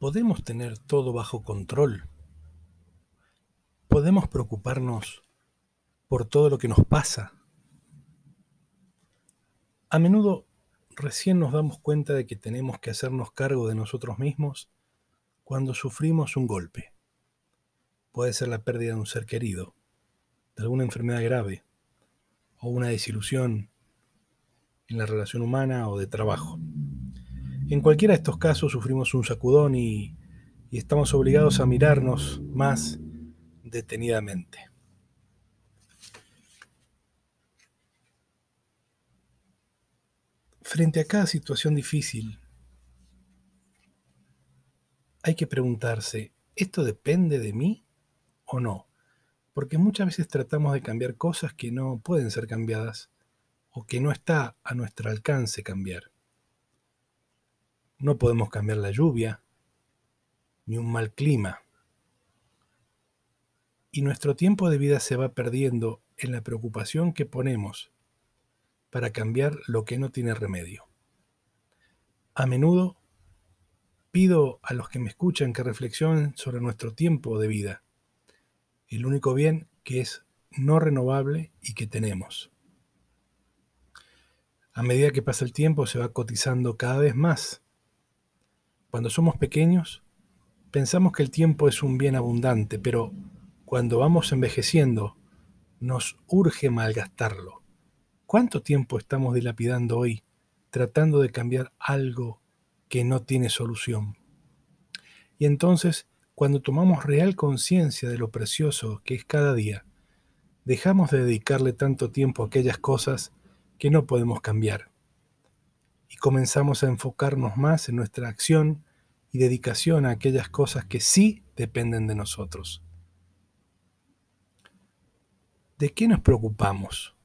podemos tener todo bajo control. Podemos preocuparnos por todo lo que nos pasa. A menudo recién nos damos cuenta de que tenemos que hacernos cargo de nosotros mismos cuando sufrimos un golpe. Puede ser la pérdida de un ser querido, de alguna enfermedad grave o una desilusión en la relación humana o de trabajo. En cualquiera de estos casos sufrimos un sacudón y, estamos obligados a mirarnos más detenidamente. Frente a cada situación difícil, hay que preguntarse, ¿esto depende de mí o no? Porque muchas veces tratamos de cambiar cosas que no pueden ser cambiadas o que no está a nuestro alcance cambiar. No podemos cambiar la lluvia, ni un mal clima. Y nuestro tiempo de vida se va perdiendo en la preocupación que ponemos para cambiar lo que no tiene remedio. A menudo pido a los que me escuchan que reflexionen sobre nuestro tiempo de vida, el único bien que es no renovable y que tenemos. A medida que pasa el tiempo se va cotizando cada vez más cuando somos pequeños, pensamos que el tiempo es un bien abundante, pero cuando vamos envejeciendo, nos urge malgastarlo. ¿Cuánto tiempo estamos dilapidando hoy tratando de cambiar algo que no tiene solución? Y entonces, cuando tomamos real conciencia de lo precioso que es cada día, dejamos de dedicarle tanto tiempo a aquellas cosas que no podemos cambiar y comenzamos a enfocarnos más en nuestra acción y dedicación a aquellas cosas que sí dependen de nosotros. ¿De qué nos preocupamos?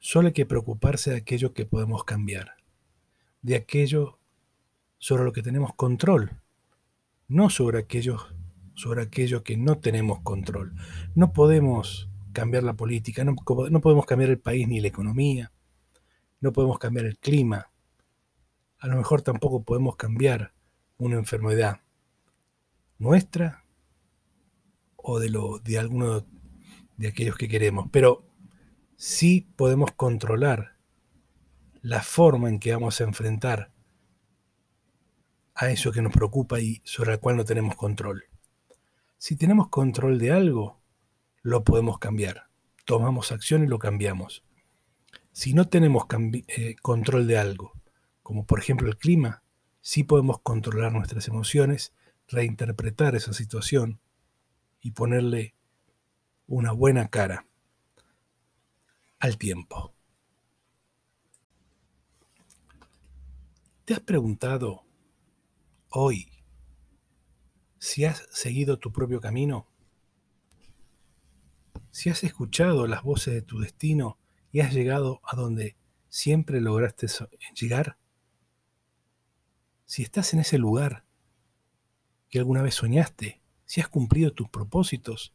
Solo hay que preocuparse de aquello que podemos cambiar, de aquello sobre lo que tenemos control, no sobre aquello, sobre aquello que no tenemos control. No podemos cambiar la política, no, no podemos cambiar el país ni la economía, no podemos cambiar el clima, a lo mejor tampoco podemos cambiar una enfermedad nuestra o de, lo, de alguno de aquellos que queremos, pero sí podemos controlar la forma en que vamos a enfrentar a eso que nos preocupa y sobre el cual no tenemos control. Si tenemos control de algo, lo podemos cambiar. Tomamos acción y lo cambiamos. Si no tenemos eh, control de algo, como por ejemplo el clima, sí podemos controlar nuestras emociones, reinterpretar esa situación y ponerle una buena cara al tiempo. ¿Te has preguntado hoy si has seguido tu propio camino? Si has escuchado las voces de tu destino y has llegado a donde siempre lograste llegar? Si estás en ese lugar que alguna vez soñaste, si has cumplido tus propósitos,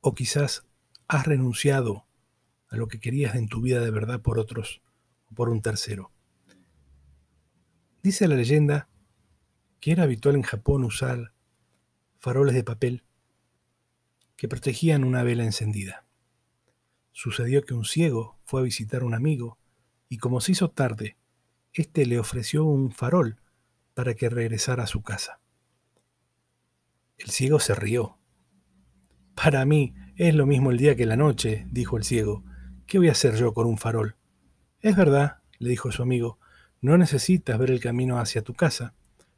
o quizás has renunciado a lo que querías en tu vida de verdad por otros o por un tercero. Dice la leyenda que era habitual en Japón usar faroles de papel que protegían una vela encendida. Sucedió que un ciego fue a visitar a un amigo y como se hizo tarde, éste le ofreció un farol para que regresara a su casa. El ciego se rió. Para mí es lo mismo el día que la noche, dijo el ciego. ¿Qué voy a hacer yo con un farol? Es verdad, le dijo su amigo, no necesitas ver el camino hacia tu casa,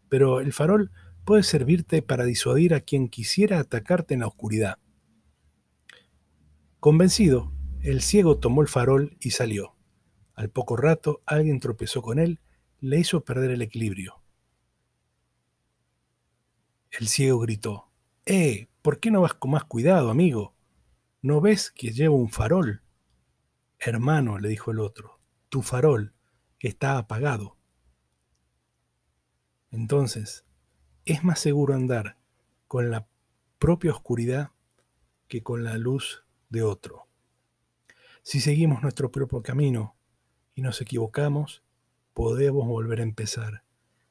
pero el farol puede servirte para disuadir a quien quisiera atacarte en la oscuridad. Convencido, el ciego tomó el farol y salió. Al poco rato alguien tropezó con él, le hizo perder el equilibrio. El ciego gritó, ¡Eh! ¿Por qué no vas con más cuidado, amigo? ¿No ves que llevo un farol? Hermano, le dijo el otro, tu farol está apagado. Entonces, es más seguro andar con la propia oscuridad que con la luz de otro. Si seguimos nuestro propio camino y nos equivocamos, podemos volver a empezar.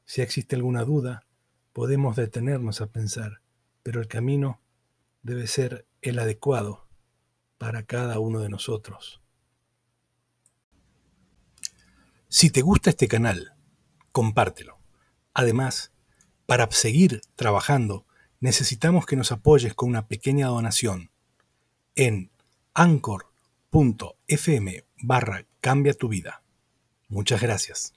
Si existe alguna duda, podemos detenernos a pensar, pero el camino debe ser el adecuado para cada uno de nosotros. Si te gusta este canal, compártelo. Además, para seguir trabajando, necesitamos que nos apoyes con una pequeña donación en anchor.fm barra cambia tu vida. Muchas gracias.